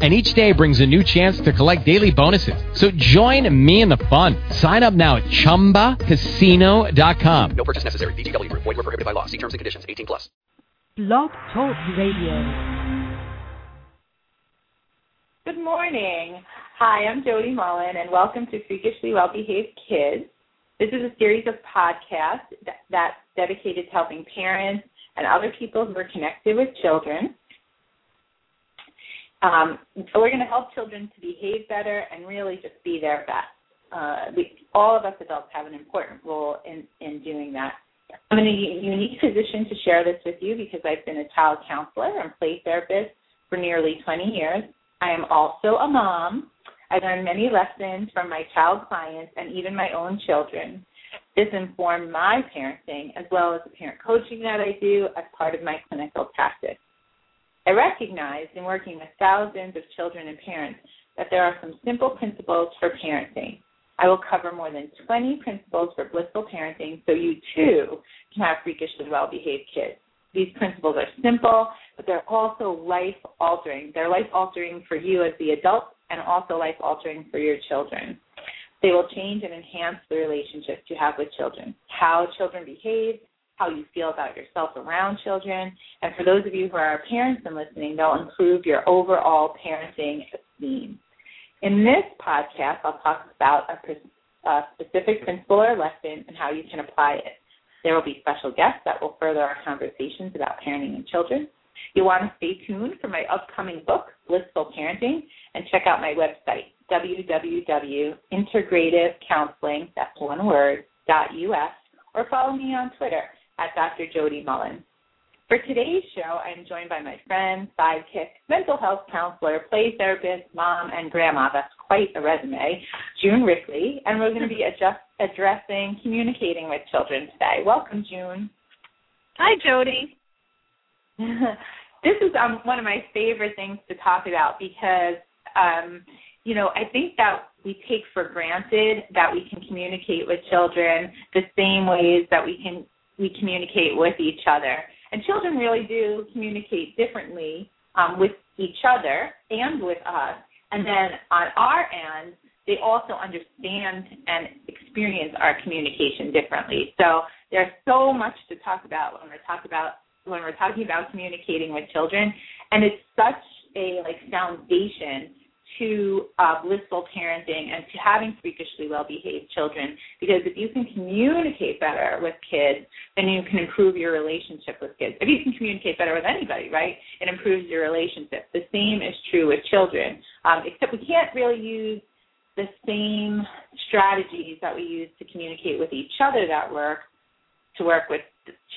and each day brings a new chance to collect daily bonuses. So join me in the fun. Sign up now at ChumbaCasino.com. No purchase necessary. VGW Group. Void were prohibited by law. See terms and conditions. 18 plus. Blog Talk Radio. Good morning. Hi, I'm Jody Mullen, and welcome to Freakishly Well Behaved Kids. This is a series of podcasts that, that's dedicated to helping parents and other people who are connected with children um, so we're going to help children to behave better and really just be their best. Uh, we, all of us adults have an important role in, in doing that. I'm in a unique position to share this with you because I've been a child counselor and play therapist for nearly 20 years. I am also a mom. I learned many lessons from my child clients and even my own children. This informed my parenting as well as the parent coaching that I do as part of my clinical practice. I recognized in working with thousands of children and parents that there are some simple principles for parenting. I will cover more than 20 principles for blissful parenting so you too can have freakishly well behaved kids. These principles are simple, but they're also life altering. They're life altering for you as the adult and also life altering for your children. They will change and enhance the relationships you have with children, how children behave, how you feel about yourself around children. And for those of you who are parents and listening, they'll improve your overall parenting esteem. In this podcast, I'll talk about a, a specific principle or lesson and how you can apply it. There will be special guests that will further our conversations about parenting and children. You'll want to stay tuned for my upcoming book, Blissful Parenting, and check out my website, www.integrativecounseling, or follow me on Twitter at Dr. Jody Mullen. For today's show, I'm joined by my friend, sidekick, mental health counselor, play therapist, mom, and grandma. That's quite a resume, June Rickley, and we're going to be adjust, addressing communicating with children today. Welcome, June. Hi, Jody. this is um, one of my favorite things to talk about because, um, you know, I think that we take for granted that we can communicate with children the same ways that we can we communicate with each other. And children really do communicate differently um, with each other and with us. And then on our end, they also understand and experience our communication differently. So there's so much to talk about when we're talk about when we're talking about communicating with children, and it's such a like foundation to uh, blissful parenting and to having freakishly well behaved children because if you can communicate better with kids, then you can improve your relationship with kids. If you can communicate better with anybody, right, it improves your relationship. The same is true with children, um, except we can't really use the same strategies that we use to communicate with each other that work to work with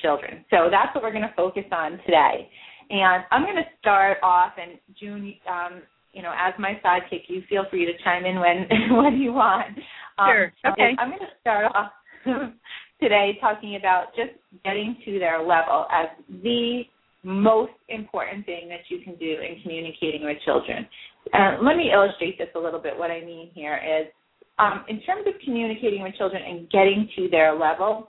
children. So that's what we're going to focus on today. And I'm going to start off, and June, um, you know, as my sidekick, you feel free to chime in when when you want. Um, sure. Okay. I'm going to start off today talking about just getting to their level as the most important thing that you can do in communicating with children. Uh, let me illustrate this a little bit. What I mean here is, um, in terms of communicating with children and getting to their level,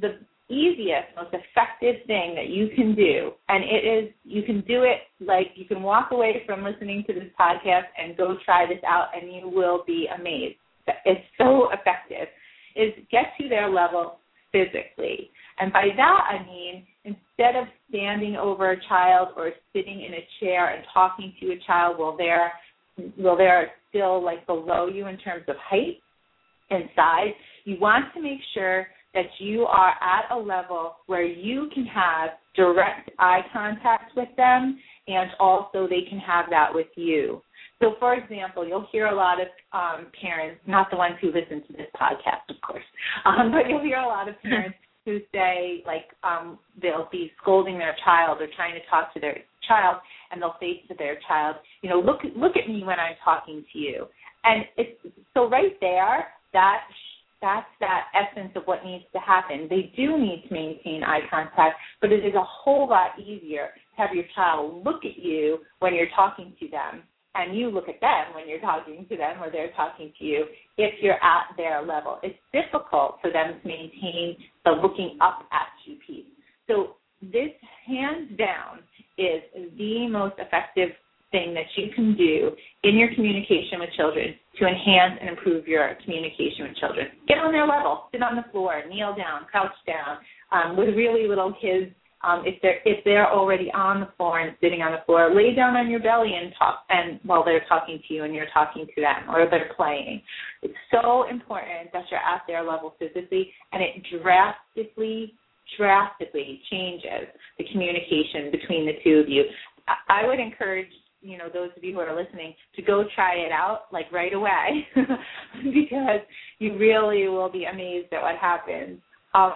the easiest, most effective thing that you can do, and it is you can do it like you can walk away from listening to this podcast and go try this out, and you will be amazed. It's so effective. Is get to their level physically, and by that I mean instead of standing over a child or sitting in a chair and talking to a child while they're while they're still like below you in terms of height and size, you want to make sure that you are at a level where you can have direct eye contact with them and also they can have that with you. So, for example, you'll hear a lot of um, parents, not the ones who listen to this podcast, of course, um, but you'll hear a lot of parents who say, like, um, they'll be scolding their child or trying to talk to their child, and they'll say to their child, you know, look, look at me when I'm talking to you. And it's so right there, that that's that essence of what needs to happen. They do need to maintain eye contact, but it is a whole lot easier to have your child look at you when you're talking to them and you look at them when you're talking to them or they're talking to you if you're at their level. It's difficult for them to maintain the looking up at you piece. So this hands down is the most effective thing that you can do in your communication with children to enhance and improve your communication with children. Get on their level, sit on the floor, kneel down, crouch down. Um, with really little kids, um, if they're if they're already on the floor and sitting on the floor, lay down on your belly and talk. And while they're talking to you and you're talking to them, or they're playing, it's so important that you're at their level physically, and it drastically drastically changes the communication between the two of you. I would encourage you know those of you who are listening to go try it out like right away because you really will be amazed at what happens. Um,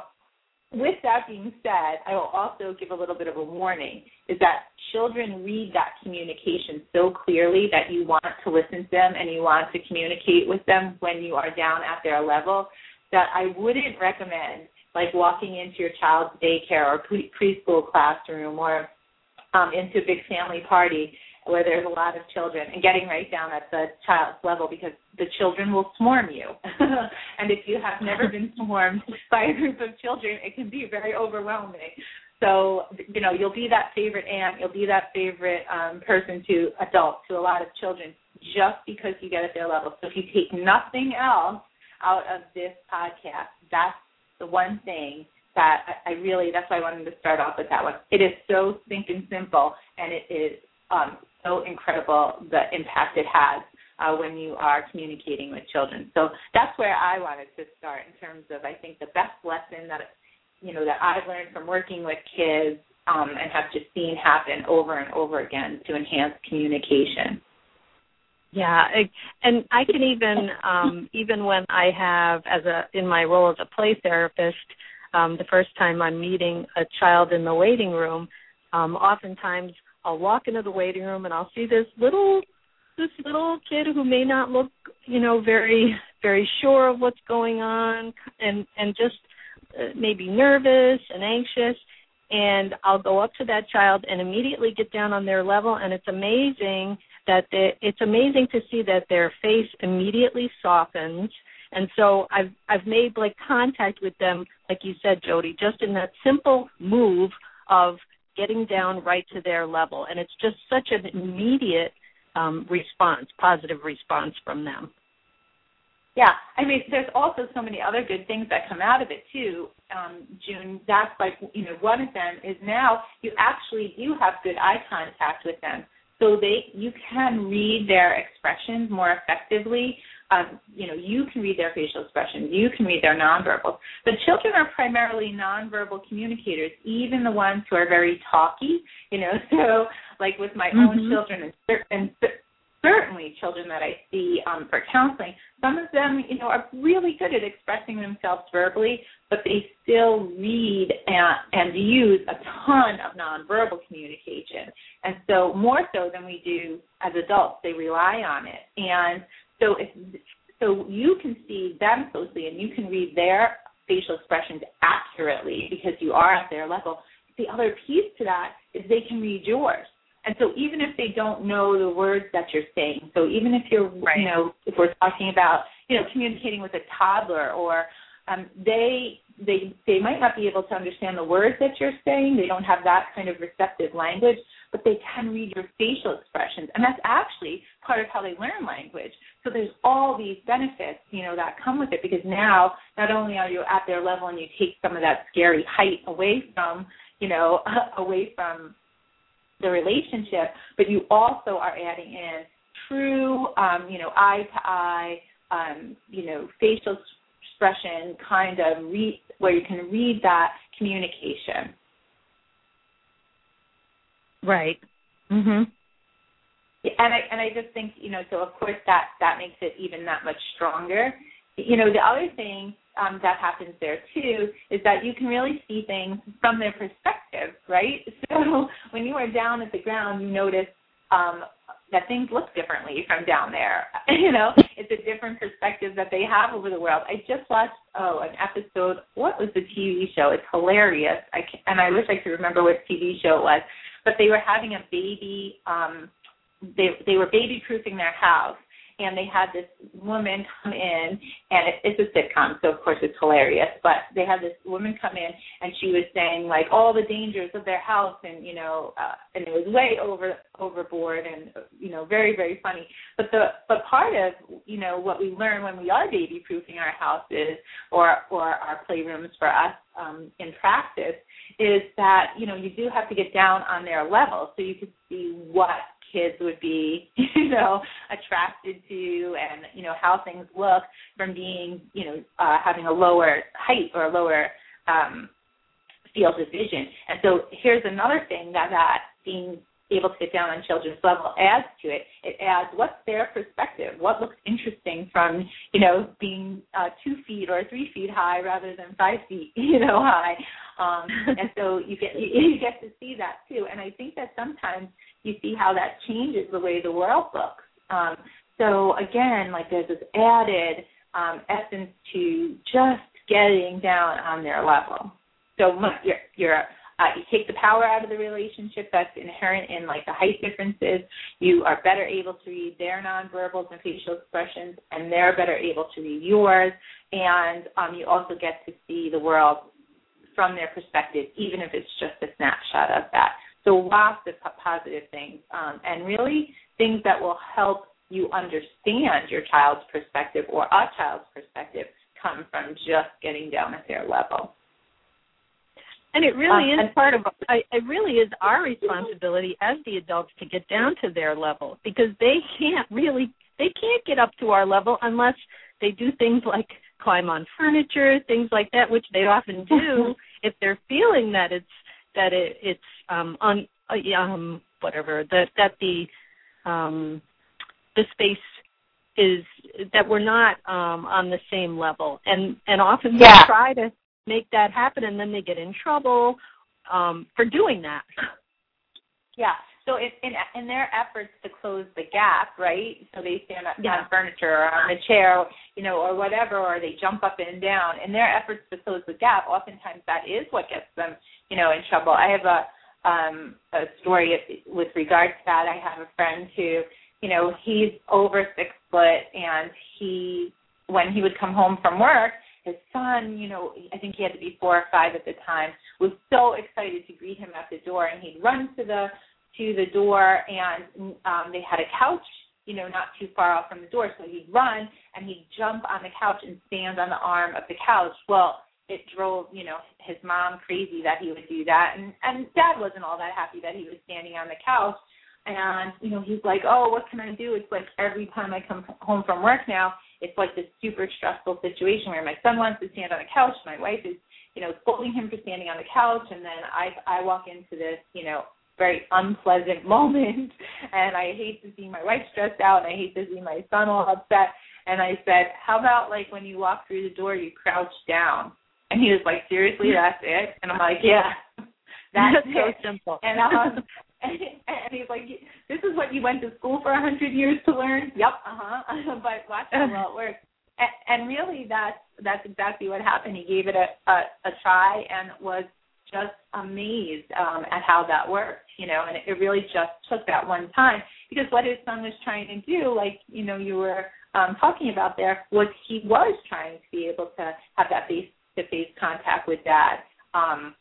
with that being said, I will also give a little bit of a warning is that children read that communication so clearly that you want to listen to them and you want to communicate with them when you are down at their level that I wouldn't recommend like walking into your child's daycare or pre- preschool classroom or um, into a big family party where there's a lot of children and getting right down at the child's level because the children will swarm you. and if you have never been swarmed by a group of children, it can be very overwhelming. So, you know, you'll be that favorite aunt, you'll be that favorite um, person to adults, to a lot of children, just because you get at their level. So if you take nothing else out of this podcast, that's the one thing that I really, that's why I wanted to start off with that one. It is so stinking simple, and it is um, so incredible the impact it has uh, when you are communicating with children. So that's where I wanted to start in terms of I think the best lesson that you know that I've learned from working with kids um, and have just seen happen over and over again to enhance communication. Yeah, and I can even um, even when I have as a in my role as a play therapist, um, the first time I'm meeting a child in the waiting room, um, oftentimes I'll walk into the waiting room and I'll see this little this little kid who may not look, you know, very very sure of what's going on and and just uh, maybe nervous and anxious. And I'll go up to that child and immediately get down on their level and it's amazing that they, it's amazing to see that their face immediately softens. And so I've I've made like contact with them like you said Jody just in that simple move of getting down right to their level. And it's just such an immediate um, response, positive response from them. Yeah, I mean, there's also so many other good things that come out of it too, um, June. That's like, you know, one of them is now you actually do have good eye contact with them, so they you can read their expressions more effectively um, you know, you can read their facial expressions, you can read their nonverbal. But children are primarily nonverbal communicators, even the ones who are very talky. You know, so like with my mm-hmm. own children and, and certainly children that I see um, for counseling, some of them, you know, are really good at expressing themselves verbally, but they still read and, and use a ton of nonverbal communication. And so more so than we do as adults, they rely on it. And so if so you can see them closely and you can read their facial expressions accurately because you are at their level. The other piece to that is they can read yours. And so even if they don't know the words that you're saying, so even if you're, right. you know, if we're talking about, you know, communicating with a toddler or um, they they they might not be able to understand the words that you're saying. They don't have that kind of receptive language, but they can read your facial expressions, and that's actually part of how they learn language. So there's all these benefits, you know, that come with it because now not only are you at their level and you take some of that scary height away from, you know, away from the relationship, but you also are adding in true, um, you know, eye to eye, um, you know, facial expression kind of read where you can read that communication. Right. Mhm. And I and I just think you know so of course that that makes it even that much stronger. You know the other thing um, that happens there too is that you can really see things from their perspective, right? So when you are down at the ground, you notice um, that things look differently from down there. you know, it's a different perspective that they have over the world. I just watched oh an episode. What was the TV show? It's hilarious. I can, and I wish I could remember what TV show it was, but they were having a baby. um They they were baby proofing their house, and they had this woman come in, and it, it's a sitcom, so of course it's hilarious. But they had this woman come in, and she was saying like all the dangers of their house, and you know, uh, and it was way over overboard, and you know, very very funny. But the but part of you know what we learn when we are baby proofing our houses or or our playrooms for us um, in practice is that you know you do have to get down on their level so you can see what kids would be, you know, attracted to and, you know, how things look from being, you know, uh, having a lower height or a lower um, field of vision. And so here's another thing that that being able to get down on children's level adds to it. It adds what's their perspective, what looks interesting from you know being uh, two feet or three feet high rather than five feet you know high, um, and so you get you, you get to see that too. And I think that sometimes you see how that changes the way the world looks. Um, so again, like there's this added um, essence to just getting down on their level. So you're, you're uh, you take the power out of the relationship that's inherent in like the height differences. You are better able to read their nonverbals and facial expressions, and they're better able to read yours. And um, you also get to see the world from their perspective, even if it's just a snapshot of that. So lots of positive things, um, and really things that will help you understand your child's perspective or a child's perspective come from just getting down at their level. And it really um, is part of I it really is our responsibility as the adults to get down to their level because they can't really they can't get up to our level unless they do things like climb on furniture, things like that, which they often do if they're feeling that it's that it, it's um, on uh, um, whatever that that the um, the space is that we're not um, on the same level, and and often yeah. they try to make that happen, and then they get in trouble um, for doing that. Yeah. So in, in in their efforts to close the gap, right? So they stand up yeah. on furniture or on a chair, you know, or whatever, or they jump up and down. In their efforts to close the gap, oftentimes that is what gets them, you know, in trouble. I have a um a story with regard to that. I have a friend who, you know, he's over six foot, and he when he would come home from work, his son, you know, I think he had to be four or five at the time, was so excited to greet him at the door, and he'd run to the to the door, and um, they had a couch, you know, not too far off from the door. So he'd run and he'd jump on the couch and stand on the arm of the couch. Well, it drove, you know, his mom crazy that he would do that, and and dad wasn't all that happy that he was standing on the couch. And you know, he's like, "Oh, what can I do?" It's like every time I come home from work now, it's like this super stressful situation where my son wants to stand on the couch, my wife is, you know, scolding him for standing on the couch, and then I I walk into this, you know, very unpleasant moment and I hate to see my wife stressed out and I hate to see my son all upset and I said, How about like when you walk through the door you crouch down? And he was like, Seriously, that's it? And I'm like, Yeah. That's, that's so simple. And um and, and he's like, This is what you went to school for a hundred years to learn? Yep, uh huh. but watch how well it works. And, and really that's that's exactly what happened. He gave it a, a, a try and was just amazed um, at how that worked, you know, and it really just took that one time. Because what his son was trying to do, like you know, you were um, talking about there, was he was trying to be able to have that face-to-face contact with dad, um,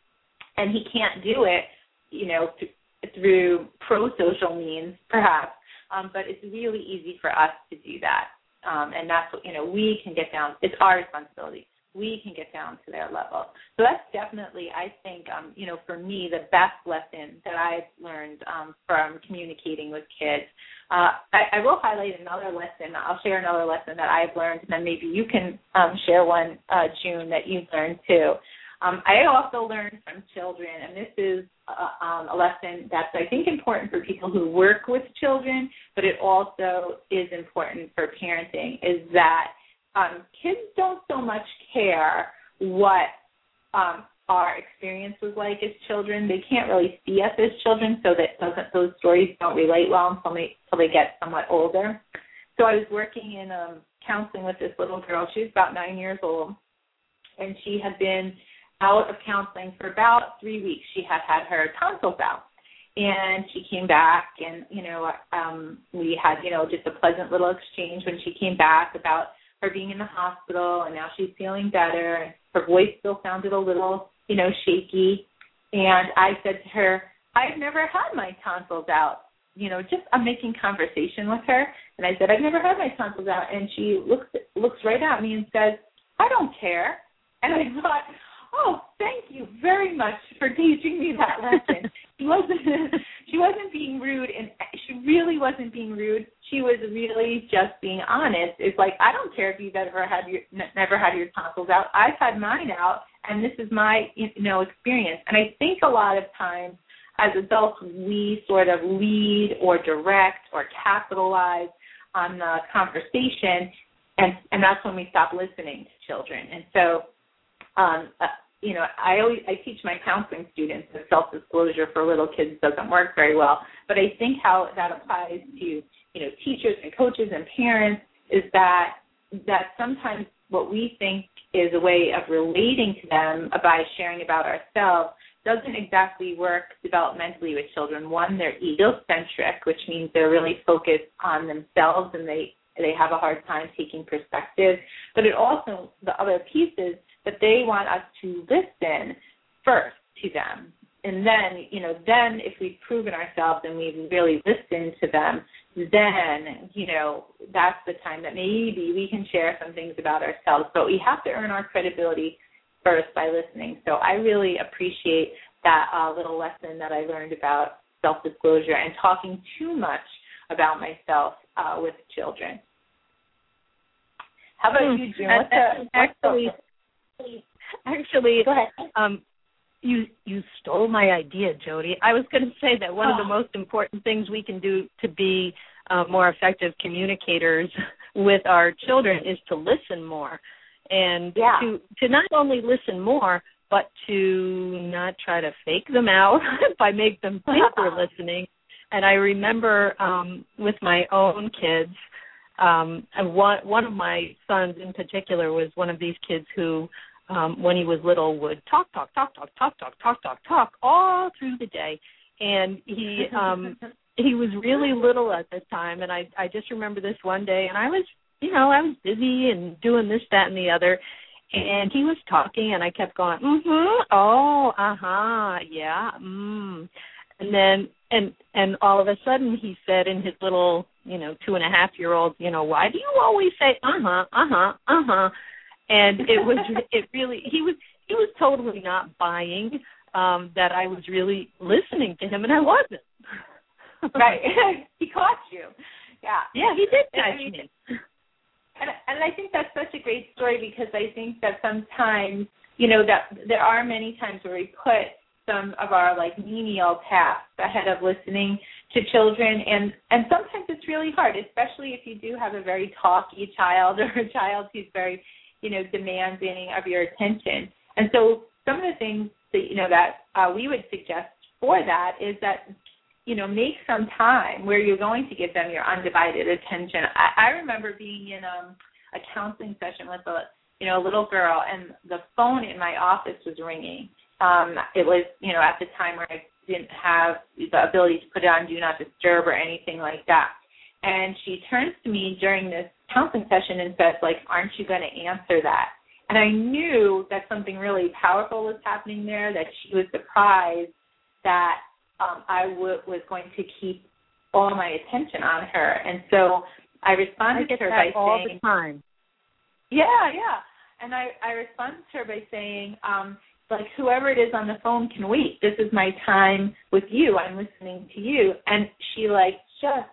and he can't do it, you know, th- through pro-social means, perhaps, um, but it's really easy for us to do that, um, and that's what you know we can get down. It's our responsibility we can get down to their level. So that's definitely, I think, um, you know, for me, the best lesson that I've learned um, from communicating with kids. Uh, I, I will highlight another lesson. I'll share another lesson that I've learned, and then maybe you can um, share one, uh, June, that you've learned too. Um, I also learned from children, and this is uh, um, a lesson that's I think important for people who work with children, but it also is important for parenting. Is that um, kids don't so much care what um, our experience was like as children. They can't really see us as children, so that doesn't those stories don't relate well until they until they get somewhat older. So I was working in um counseling with this little girl. She was about nine years old, and she had been out of counseling for about three weeks. She had had her tonsils out, and she came back, and you know, um, we had you know just a pleasant little exchange when she came back about her being in the hospital, and now she's feeling better. Her voice still sounded a little, you know, shaky, and I said to her, "I've never had my tonsils out." You know, just I'm making conversation with her, and I said, "I've never had my tonsils out," and she looks looks right at me and says, "I don't care." And I thought, oh, thank you very much for teaching me that lesson. She wasn't she wasn't being rude, and she really wasn't being rude. She was really just being honest. It's like I don't care if you've ever had your never had your tonsils out. I've had mine out, and this is my you know experience. And I think a lot of times as adults we sort of lead or direct or capitalize on the conversation and and that's when we stop listening to children and so um, uh, you know, I always I teach my counseling students that self disclosure for little kids doesn't work very well. But I think how that applies to you know teachers and coaches and parents is that that sometimes what we think is a way of relating to them by sharing about ourselves doesn't exactly work developmentally with children. One, they're egocentric, which means they're really focused on themselves and they they have a hard time taking perspective. But it also the other piece is that they want us to listen first to them. And then, you know, then if we've proven ourselves and we've really listened to them, then, you know, that's the time that maybe we can share some things about ourselves. But we have to earn our credibility first by listening. So I really appreciate that uh, little lesson that I learned about self disclosure and talking too much about myself uh, with children. How about hmm. you, June? What's actually, Actually, go ahead. Um, you you stole my idea, Jody. I was going to say that one oh. of the oh. most important things we can do to be uh, more effective communicators with our children is to listen more, and yeah. to to not only listen more, but to not try to fake them out by make them think we're listening. And I remember um, with my own kids, um and one one of my sons in particular was one of these kids who um when he was little would talk talk talk talk talk talk talk talk talk all through the day. And he um he was really little at this time. And i i just remember this one day and i was you know i was busy and doing this that and the other. And he was talking and i kept going mhm oh uh-huh. Yeah mm and then and and all of a sudden he said in his little you know two and a half year old you know why do you always say uh huh uh huh uh huh and it was it really he was he was totally not buying um that I was really listening to him and I wasn't. Right. He caught you. Yeah. Yeah he did catch mean, me. and and I think that's such a great story because I think that sometimes you know that there are many times where we put some of our like menial tasks ahead of listening to children. And and sometimes it's really hard especially if you do have a very talky child or a child who's very you know demanding of your attention. And so some of the things that you know that uh, we would suggest for that is that you know make some time where you're going to give them your undivided attention. I, I remember being in um, a counseling session with a you know a little girl and the phone in my office was ringing um, it was, you know, at the time where I didn't have the ability to put it on do not disturb or anything like that. And she turns to me during this counseling session and says, like, aren't you going to answer that? And I knew that something really powerful was happening there, that she was surprised that um, I w- was going to keep all my attention on her. And so I responded I to her by all saying, the time. Yeah, yeah. And I, I responded to her by saying, um, like whoever it is on the phone can wait. This is my time with you. I'm listening to you. And she like just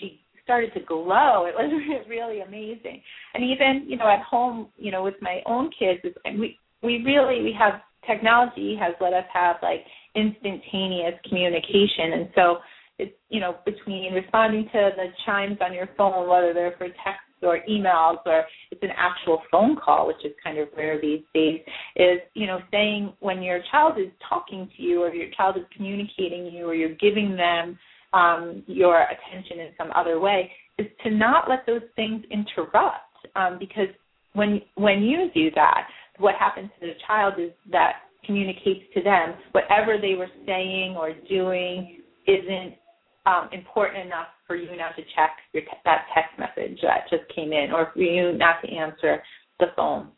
she started to glow. It was really amazing. And even you know at home, you know with my own kids, and we we really we have technology has let us have like instantaneous communication, and so it's you know between responding to the chimes on your phone, whether they're for text or emails or it's an actual phone call, which is kind of rare these days, is, you know, saying when your child is talking to you or your child is communicating you or you're giving them um, your attention in some other way, is to not let those things interrupt. Um, because when when you do that, what happens to the child is that communicates to them whatever they were saying or doing isn't um, important enough for you not to check your te- that text message that just came in, or for you not to answer the phone.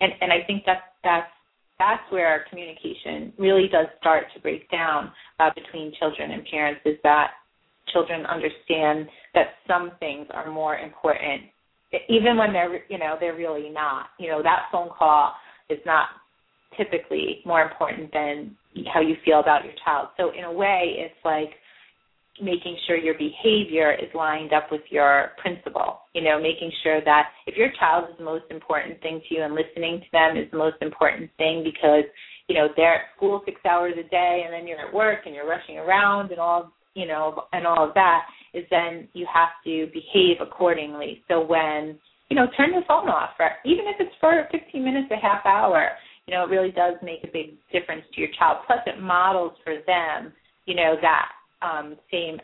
And and I think that's that's that's where communication really does start to break down uh, between children and parents. Is that children understand that some things are more important, even when they're you know they're really not. You know that phone call is not typically more important than how you feel about your child. So in a way, it's like making sure your behavior is lined up with your principle. You know, making sure that if your child is the most important thing to you and listening to them is the most important thing because, you know, they're at school six hours a day and then you're at work and you're rushing around and all you know, and all of that, is then you have to behave accordingly. So when, you know, turn your phone off for even if it's for fifteen minutes, a half hour, you know, it really does make a big difference to your child. Plus it models for them, you know, that um, same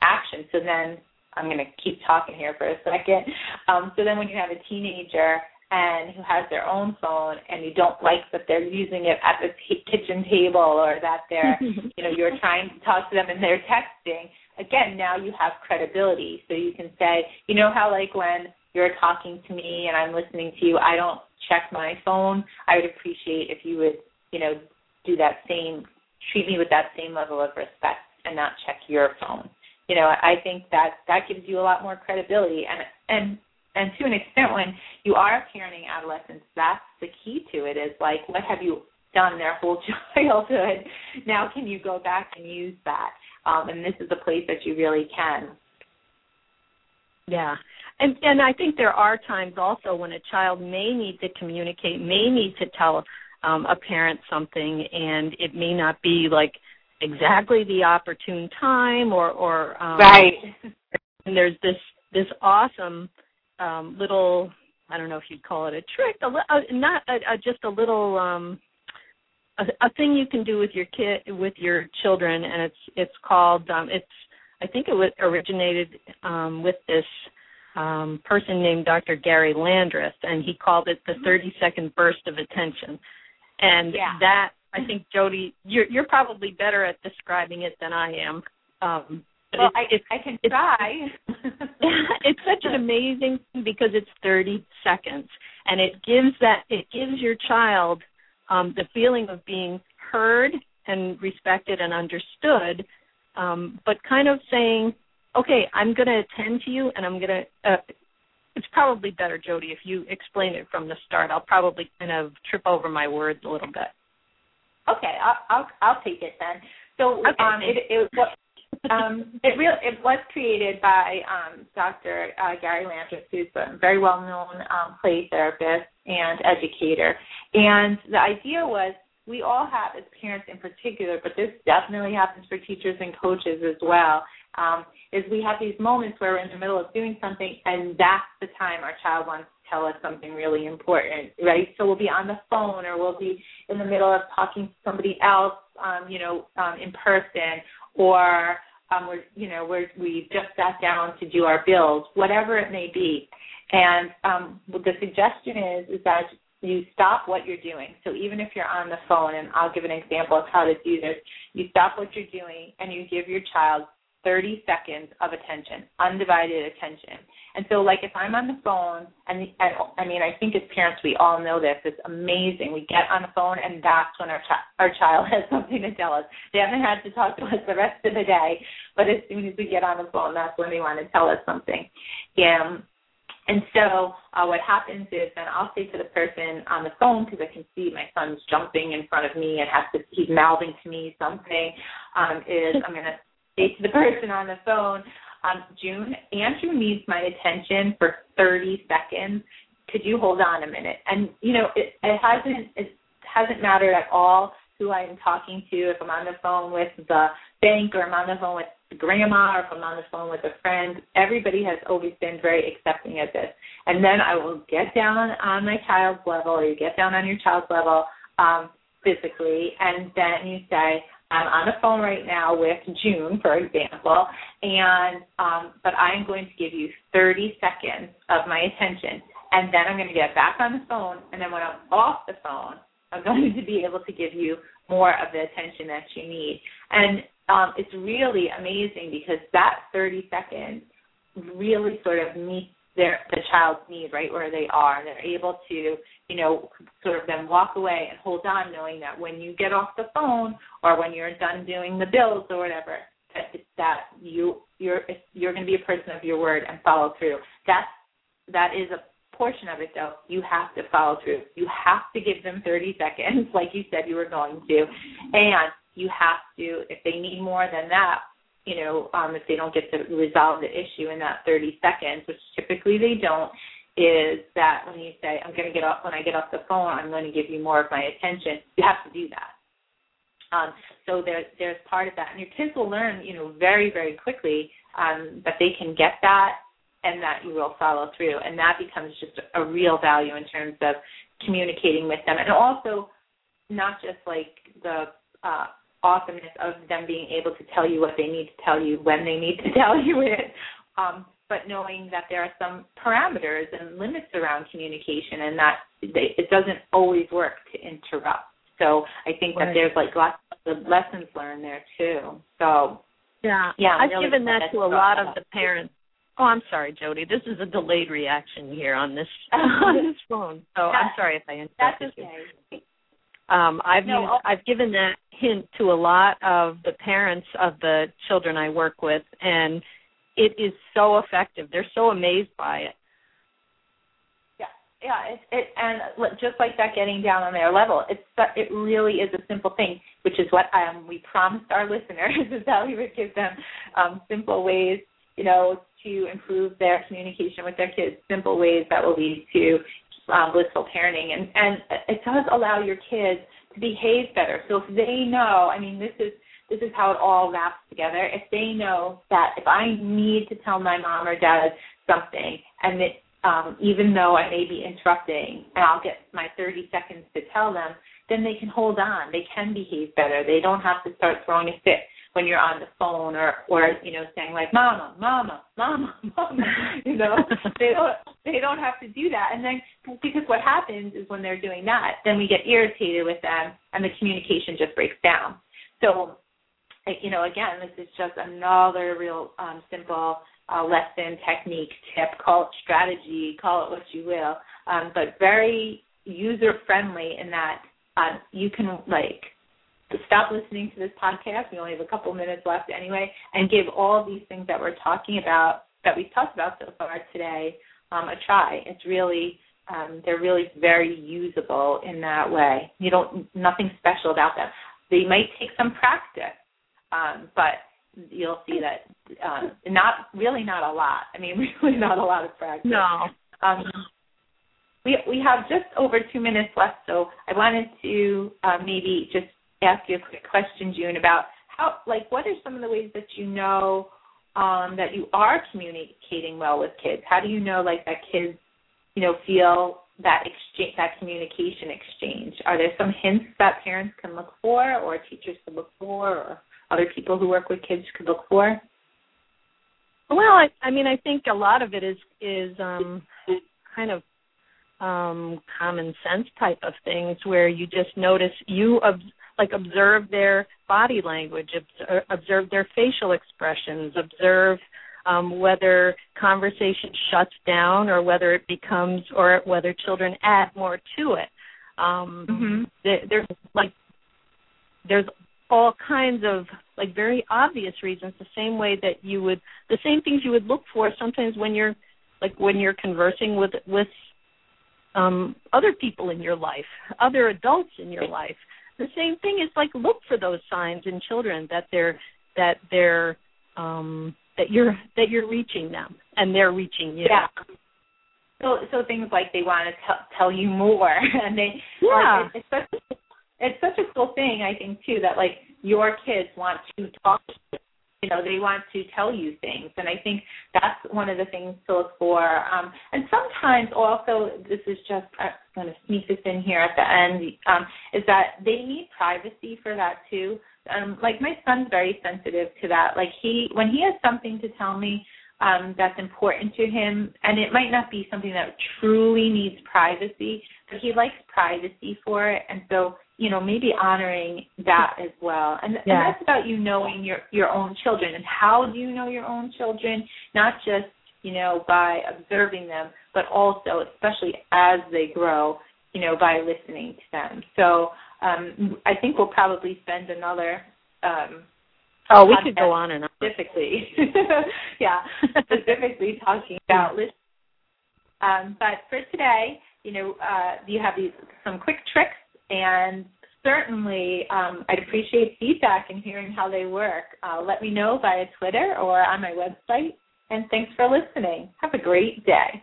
action. So then I'm going to keep talking here for a second. Um, so then when you have a teenager and who has their own phone and you don't like that they're using it at the t- kitchen table or that they're, you know, you're trying to talk to them and they're texting, again, now you have credibility. So you can say, you know how like when you're talking to me and I'm listening to you, I don't check my phone. I would appreciate if you would, you know, do that same, treat me with that same level of respect and not check your phone. You know, I think that that gives you a lot more credibility and and and to an extent when you are parenting adolescents, that's the key to it is like what have you done their whole childhood? Now can you go back and use that? Um, and this is a place that you really can. Yeah. And and I think there are times also when a child may need to communicate, may need to tell um, a parent something, and it may not be like exactly the opportune time or or um, right. and there's this this awesome um little i don't know if you'd call it a trick a, a not a, a just a little um a, a thing you can do with your kid with your children and it's it's called um it's i think it was originated um with this um person named dr garry landreth and he called it the 30 second burst of attention. And yeah. that I think Jody, you're you're probably better at describing it than I am. Um, well, I, it's, I can try. it's such an amazing thing because it's 30 seconds, and it gives that it gives your child um, the feeling of being heard and respected and understood, um, but kind of saying, "Okay, I'm going to attend to you, and I'm going to." Uh, it's probably better, Jody, if you explain it from the start. I'll probably kind of trip over my words a little bit. Okay, I'll I'll, I'll take it then. So okay. um, it it um, it real it was created by um, Dr. Uh, Garry Landreth, who's a very well known um, play therapist and educator. And the idea was we all have, as parents in particular, but this definitely happens for teachers and coaches as well. Um, is we have these moments where we're in the middle of doing something, and that's the time our child wants tell us something really important, right? So we'll be on the phone or we'll be in the middle of talking to somebody else, um, you know, um, in person, or um, we're, you know, we're, we just sat down to do our bills, whatever it may be. And um, the suggestion is is that you stop what you're doing. So even if you're on the phone, and I'll give an example of how to do this, you stop what you're doing and you give your child 30 seconds of attention, undivided attention. And so, like, if I'm on the phone, and, and I mean, I think as parents, we all know this. It's amazing. We get on the phone, and that's when our chi- our child has something to tell us. They haven't had to talk to us the rest of the day, but as soon as we get on the phone, that's when they want to tell us something. And and so uh, what happens is then I'll say to the person on the phone because I can see my son's jumping in front of me and has to he's mouthing to me something. Um, is I'm going to to the person on the phone, um, June, Andrew needs my attention for 30 seconds. Could you hold on a minute? And you know, it, it hasn't it hasn't mattered at all who I'm talking to. If I'm on the phone with the bank or I'm on the phone with grandma or if I'm on the phone with a friend. Everybody has always been very accepting of this. And then I will get down on my child's level, or you get down on your child's level um, physically, and then you say, I'm on the phone right now with June, for example, and um, but I am going to give you 30 seconds of my attention, and then I'm going to get back on the phone, and then when I'm off the phone, I'm going to be able to give you more of the attention that you need. And um, it's really amazing because that 30 seconds really sort of meets their the child's need right where they are they're able to you know sort of then walk away and hold on knowing that when you get off the phone or when you're done doing the bills or whatever that that you you're you're going to be a person of your word and follow through. That's that is a portion of it though. You have to follow through. You have to give them 30 seconds like you said you were going to. And you have to if they need more than that you know, um, if they don't get to resolve the issue in that 30 seconds, which typically they don't, is that when you say, I'm going to get off, when I get off the phone, I'm going to give you more of my attention, you have to do that. Um, so there's there's part of that, and your kids will learn, you know, very very quickly um, that they can get that, and that you will follow through, and that becomes just a real value in terms of communicating with them, and also not just like the uh, awesomeness of them being able to tell you what they need to tell you when they need to tell you it. Um, but knowing that there are some parameters and limits around communication and that they, it doesn't always work to interrupt. So I think right. that there's like lots of lessons learned there too. So yeah, yeah, I've really given that to a lot of the parents. Oh, I'm sorry, Jody. This is a delayed reaction here on this on this phone. So I'm sorry if I interrupted That's okay. you. Um, I've no, used, I've given that hint to a lot of the parents of the children I work with, and it is so effective. They're so amazed by it. Yeah, yeah, it, it and just like that, getting down on their level. It's it really is a simple thing, which is what um, we promised our listeners is that we would give them um, simple ways, you know, to improve their communication with their kids. Simple ways that will lead to um, blissful parenting, and and it does allow your kids to behave better. So if they know, I mean, this is this is how it all wraps together. If they know that if I need to tell my mom or dad something, and that um, even though I may be interrupting, and I'll get my 30 seconds to tell them, then they can hold on. They can behave better. They don't have to start throwing a fit when you're on the phone or or you know saying like mama mama mama mama you know they don't they don't have to do that and then because what happens is when they're doing that then we get irritated with them and the communication just breaks down so you know again this is just another real um, simple uh, lesson technique tip call it strategy call it what you will um, but very user friendly in that uh, you can like stop listening to this podcast. We only have a couple minutes left anyway, and give all these things that we're talking about, that we've talked about so far today, um, a try. It's really, um, they're really very usable in that way. You don't, nothing special about them. They might take some practice, um, but you'll see that um, not really not a lot. I mean, really not a lot of practice. No. Um, we we have just over two minutes left, so I wanted to uh, maybe just ask you a quick question, June, about how, like, what are some of the ways that you know um, that you are communicating well with kids? How do you know, like, that kids, you know, feel that exchange, that communication exchange? Are there some hints that parents can look for, or teachers can look for, or other people who work with kids could look for? Well, I, I mean, I think a lot of it is is um, kind of um, common sense type of things where you just notice you ob- like observe their body language, ob- observe their facial expressions, observe um, whether conversation shuts down or whether it becomes or whether children add more to it. Um, mm-hmm. there, there's like there's all kinds of like very obvious reasons the same way that you would the same things you would look for sometimes when you're like when you're conversing with with um other people in your life other adults in your life the same thing is like look for those signs in children that they're that they're um that you're that you're reaching them and they're reaching you. Yeah. So so things like they want to t- tell you more and they yeah. It's, it's such a cool thing I think too that like your kids want to talk to you. you know they want to tell you things. And i think that's one of the things to look for. Um, and sometimes also this is just i'm going to sneak this in here at the end um, is that they need privacy for that too. Um, like my son's very sensitive to that. Like he when he has something to tell me um, that's important to him and it might not be something that truly needs privacy but he likes privacy for it. And so you know, maybe honoring that as well. And, yeah. and that's about you knowing your your own children and how do you know your own children? Not just you know by observing them, but also, especially as they grow, you know, by listening to them. So um, I think we'll probably spend another. Um, oh, we could go on and on. Specifically, yeah, specifically talking about listening. Um, but for today, you know, uh, you have these some quick tricks and certainly um, I'd appreciate feedback and hearing how they work. Uh, let me know via Twitter or on my website. And thanks for listening. Have a great day.